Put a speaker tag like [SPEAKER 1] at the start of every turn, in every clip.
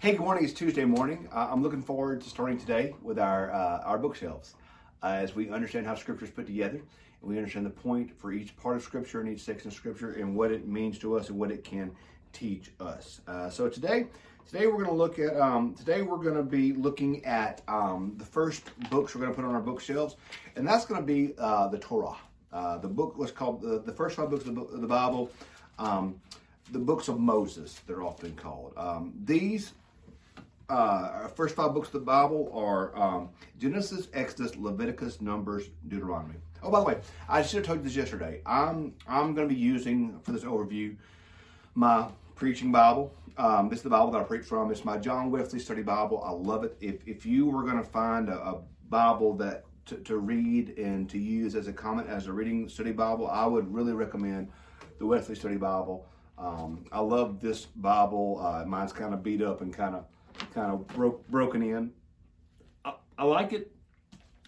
[SPEAKER 1] Hey, good morning. It's Tuesday morning. Uh, I'm looking forward to starting today with our uh, our bookshelves uh, as we understand how Scripture is put together and we understand the point for each part of Scripture and each section of Scripture and what it means to us and what it can teach us. Uh, so today, today we're going to look at um, today we're going to be looking at um, the first books we're going to put on our bookshelves, and that's going to be uh, the Torah. Uh, the book was called the, the first five books of the, of the Bible. Um, the books of Moses, they're often called. Um, these uh, first five books of the Bible are um, Genesis, Exodus, Leviticus, Numbers, Deuteronomy. Oh, by the way, I should have told you this yesterday. I'm I'm going to be using for this overview my preaching Bible. Um, this is the Bible that I preach from. It's my John Wesley Study Bible. I love it. If if you were going to find a, a Bible that to, to, read and to use as a comment as a reading study Bible, I would really recommend the Wesley Study Bible. Um, I love this Bible. Uh, mine's kind of beat up and kind of kind of broke broken in. I, I, like it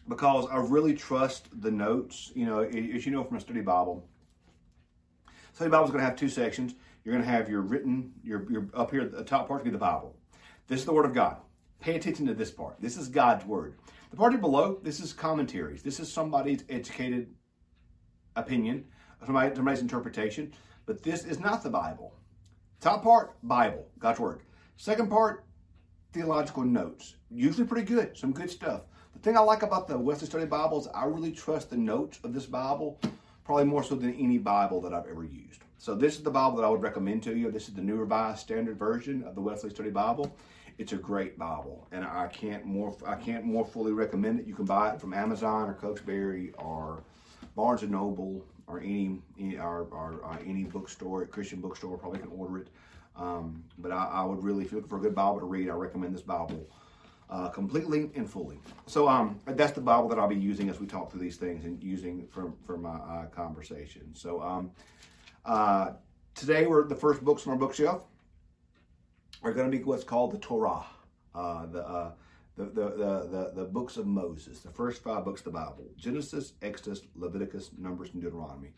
[SPEAKER 1] because I really trust the notes. You know, as you know from a study Bible, study Bible is going to have two sections. You're going to have your written, your, your up here, the top part to be the Bible. This is the Word of God. Pay attention to this part. This is God's Word. The part below, this is commentaries. This is somebody's educated opinion, somebody, somebody's interpretation, but this is not the Bible. Top part, Bible, God's Word. Second part, theological notes. Usually pretty good, some good stuff. The thing I like about the Wesley Study Bible is I really trust the notes of this Bible, probably more so than any Bible that I've ever used. So this is the Bible that I would recommend to you. This is the New Revised Standard Version of the Wesley Study Bible. It's a great Bible, and I can't more I can't more fully recommend it. You can buy it from Amazon or Cokesbury or Barnes and Noble or any, or, or uh, any bookstore, Christian bookstore, probably can order it. Um, but I, I, would really, if you're looking for a good Bible to read, I recommend this Bible uh, completely and fully. So um, that's the Bible that I'll be using as we talk through these things and using for, for my uh, conversation. So um, uh, today, we're the first books on our bookshelf are going to be what's called the Torah, uh, uh, the, the, the, the, the books of Moses, the first five books of the Bible Genesis, Exodus, Leviticus, Numbers, and Deuteronomy.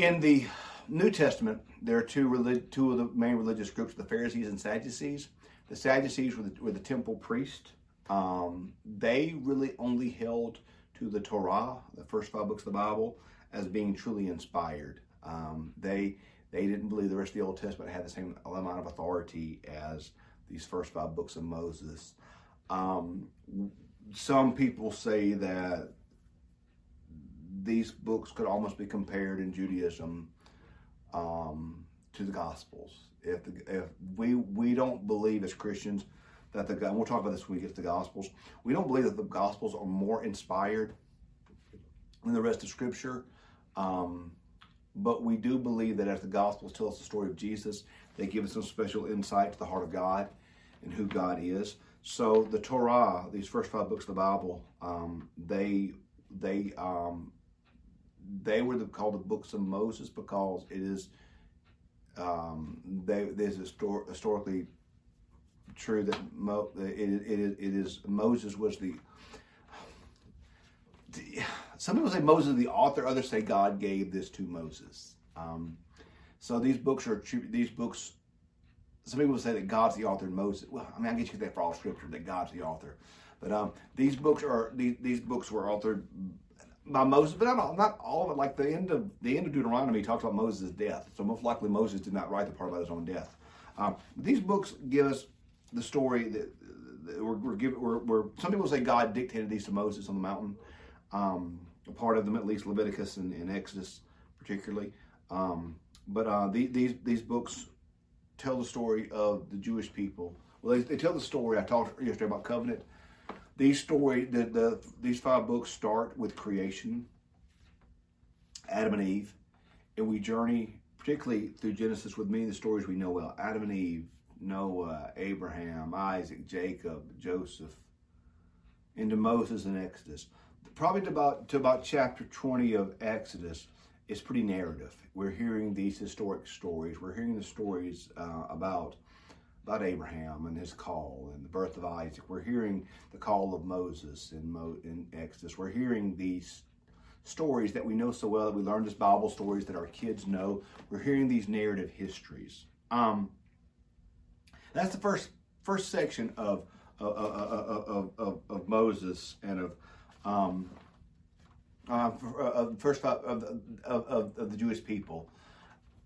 [SPEAKER 1] In the New Testament, there are two, relig- two of the main religious groups, the Pharisees and Sadducees. The Sadducees were the, were the temple priest. Um, they really only held to the Torah, the first five books of the Bible, as being truly inspired. Um, they they didn't believe the rest of the Old Testament had the same amount of authority as these first five books of Moses. Um, some people say that these books could almost be compared in Judaism um, to the Gospels. If the, if we we don't believe as Christians that the and we'll talk about this when we get to the Gospels. We don't believe that the Gospels are more inspired than the rest of Scripture. Um, but we do believe that as the Gospels tell us the story of Jesus, they give us some special insight to the heart of God and who God is. So the Torah, these first five books of the Bible, um, they they um, they were the, called the books of Moses because it is um, they, there's histor- historically true that Mo, it, it, it is Moses was the some people say Moses is the author, others say God gave this to Moses. Um, so these books are these books. Some people say that God's the author and Moses. Well, I mean, I get you that for all Scripture that God's the author, but um, these books are these, these books were authored by Moses, but not, not all of it. Like the end of the end of Deuteronomy talks about Moses' death, so most likely Moses did not write the part about his own death. Um, these books give us the story that, that we're, we're, we're, we're, some people say God dictated these to Moses on the mountain. Um, a part of them, at least Leviticus and, and Exodus, particularly. Um, but uh, the, these these books tell the story of the Jewish people. Well, they, they tell the story. I talked yesterday about covenant these story, the, the, these five books start with creation, Adam and Eve, and we journey particularly through Genesis with of the stories we know well. Adam and Eve, Noah, Abraham, Isaac, Jacob, Joseph, into Moses and Exodus. Probably to about to about chapter 20 of Exodus, it's pretty narrative. We're hearing these historic stories. We're hearing the stories uh, about about Abraham and his call and the birth of Isaac. We're hearing the call of Moses in, Mo, in Exodus. We're hearing these stories that we know so well that we learned as Bible stories that our kids know. We're hearing these narrative histories. Um, That's the first first section of of, of, of, of Moses and of um, uh, first of, of, of, of the Jewish people.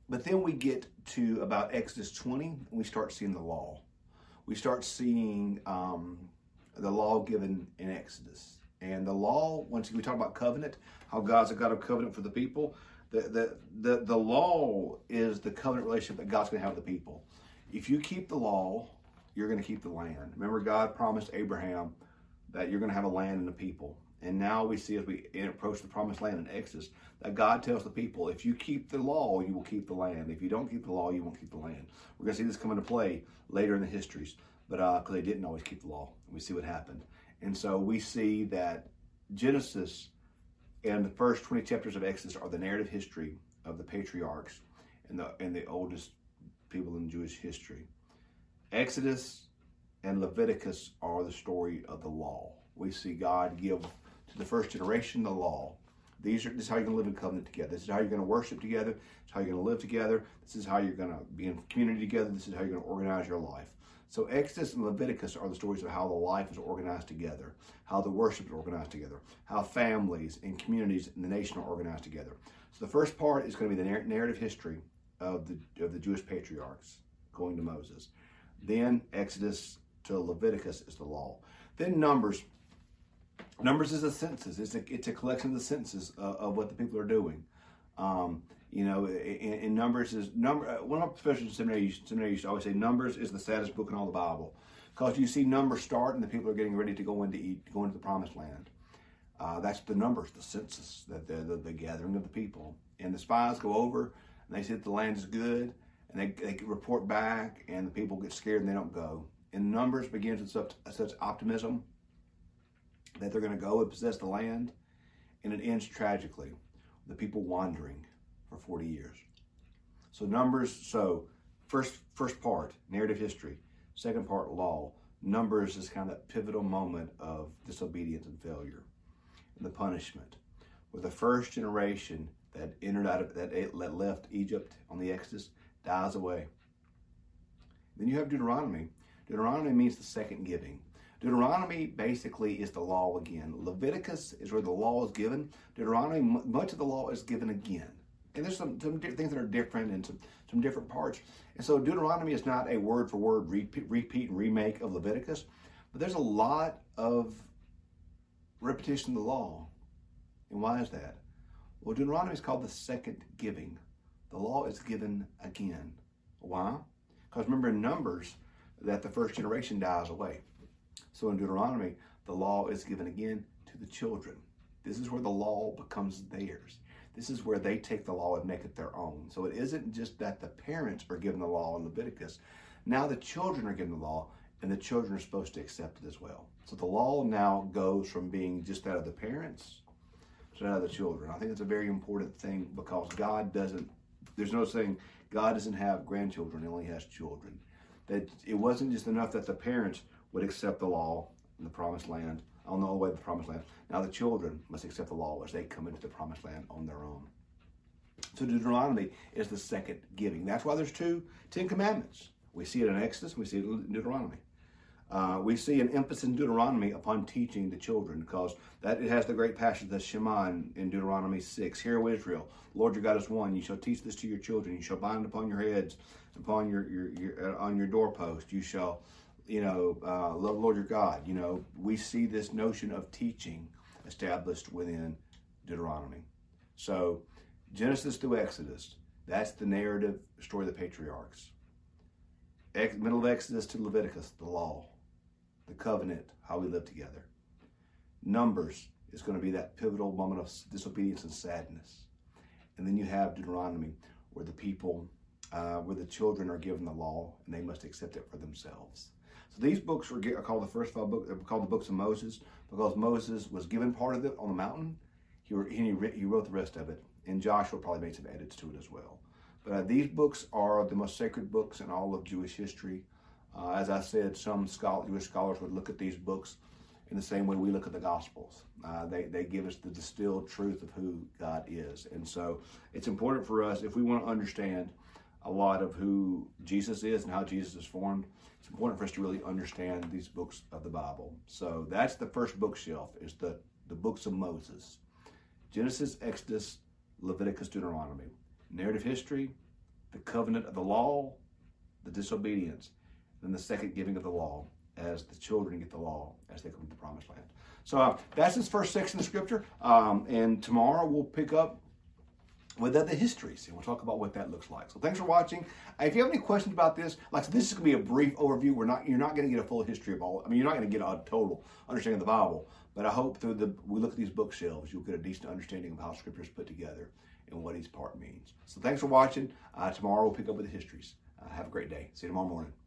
[SPEAKER 1] But then we get to about Exodus 20, and we start seeing the law. We start seeing um, the law given in Exodus. And the law, once we talk about covenant, how God's a God of covenant for the people, the, the, the, the law is the covenant relationship that God's going to have with the people. If you keep the law, you're going to keep the land. Remember, God promised Abraham that you're going to have a land and a people. And now we see as we approach the promised land in Exodus that God tells the people, if you keep the law, you will keep the land. If you don't keep the law, you won't keep the land. We're going to see this come into play later in the histories, but because uh, they didn't always keep the law, we see what happened. And so we see that Genesis and the first 20 chapters of Exodus are the narrative history of the patriarchs and the and the oldest people in Jewish history. Exodus and Leviticus are the story of the law. We see God give to the first generation the law. These are this is how you're going to live in covenant together. This is how you're going to worship together. This is how you're going to live together. This is how you're going to be in community together. This is how you're going to organize your life. So Exodus and Leviticus are the stories of how the life is organized together, how the worship is organized together, how families and communities and the nation are organized together. So the first part is going to be the narrative history of the of the Jewish patriarchs going to Moses. Then Exodus to Leviticus is the law. Then Numbers Numbers is a census. It's a, it's a collection of the census uh, of what the people are doing. Um, you know, in, in, Numbers is number. Uh, one of my professors in seminary, seminary used to always say Numbers is the saddest book in all the Bible because you see Numbers start and the people are getting ready to go into eat, go into the Promised Land. Uh, that's the numbers, the census, that the, the, the, gathering of the people. And the spies go over and they say the land is good and they, they report back and the people get scared and they don't go. And Numbers begins with such, such optimism that they're going to go and possess the land, and it ends tragically, the people wandering for 40 years. So Numbers, so first first part, narrative history, second part, law. Numbers is kind of that pivotal moment of disobedience and failure, and the punishment. Where the first generation that entered out of that, that left Egypt on the Exodus dies away. Then you have Deuteronomy. Deuteronomy means the second giving. Deuteronomy basically is the law again. Leviticus is where the law is given. Deuteronomy, much of the law is given again. And there's some, some things that are different and some, some different parts. And so Deuteronomy is not a word for word repeat, repeat and remake of Leviticus, but there's a lot of repetition of the law. And why is that? Well, Deuteronomy is called the second giving. The law is given again. Why? Because remember in Numbers that the first generation dies away. So in Deuteronomy, the law is given again to the children. This is where the law becomes theirs. This is where they take the law and make it their own. So it isn't just that the parents are given the law in Leviticus. Now the children are given the law, and the children are supposed to accept it as well. So the law now goes from being just that of the parents to that of the children. I think it's a very important thing because God doesn't, there's no saying God doesn't have grandchildren, he only has children. That it wasn't just enough that the parents would accept the law in the promised land on the way to the promised land. Now the children must accept the law as they come into the promised land on their own. So Deuteronomy is the second giving. That's why there's two Ten Commandments. We see it in Exodus, we see it in Deuteronomy. Uh, we see an emphasis in Deuteronomy upon teaching the children because that it has the great passage, the Shema in, in Deuteronomy 6. Hear, O Israel, Lord your God is one. You shall teach this to your children. You shall bind upon your heads, upon your, your, your uh, on your doorpost. You shall you know, uh, love Lord your God. You know, we see this notion of teaching established within Deuteronomy. So, Genesis to Exodus, that's the narrative story of the patriarchs. Ex- middle of Exodus to Leviticus, the law, the covenant, how we live together. Numbers is going to be that pivotal moment of disobedience and sadness. And then you have Deuteronomy, where the people, uh, where the children are given the law and they must accept it for themselves. So these books were are called the first five books. They're called the books of Moses because Moses was given part of it on the mountain. He, he, he wrote the rest of it, and Joshua probably made some edits to it as well. But uh, these books are the most sacred books in all of Jewish history. Uh, as I said, some Jewish scholars would look at these books in the same way we look at the Gospels. Uh, they, they give us the distilled truth of who God is. And so it's important for us, if we want to understand a lot of who Jesus is and how Jesus is formed, it's important for us to really understand these books of the Bible. So that's the first bookshelf is the, the books of Moses. Genesis, Exodus, Leviticus, Deuteronomy. Narrative history, the covenant of the law, the disobedience, then the second giving of the law as the children get the law as they come to the promised land. So uh, that's this first section of scripture. Um, and tomorrow we'll pick up with other histories and we'll talk about what that looks like. So thanks for watching. If you have any questions about this, like this is going to be a brief overview. We're not you're not going to get a full history of all. I mean, you're not going to get a total understanding of the Bible, but I hope through the we look at these bookshelves, you'll get a decent understanding of how Scripture is put together and what each part means. So thanks for watching. Uh, tomorrow we'll pick up with the histories. Uh, have a great day. See you tomorrow morning.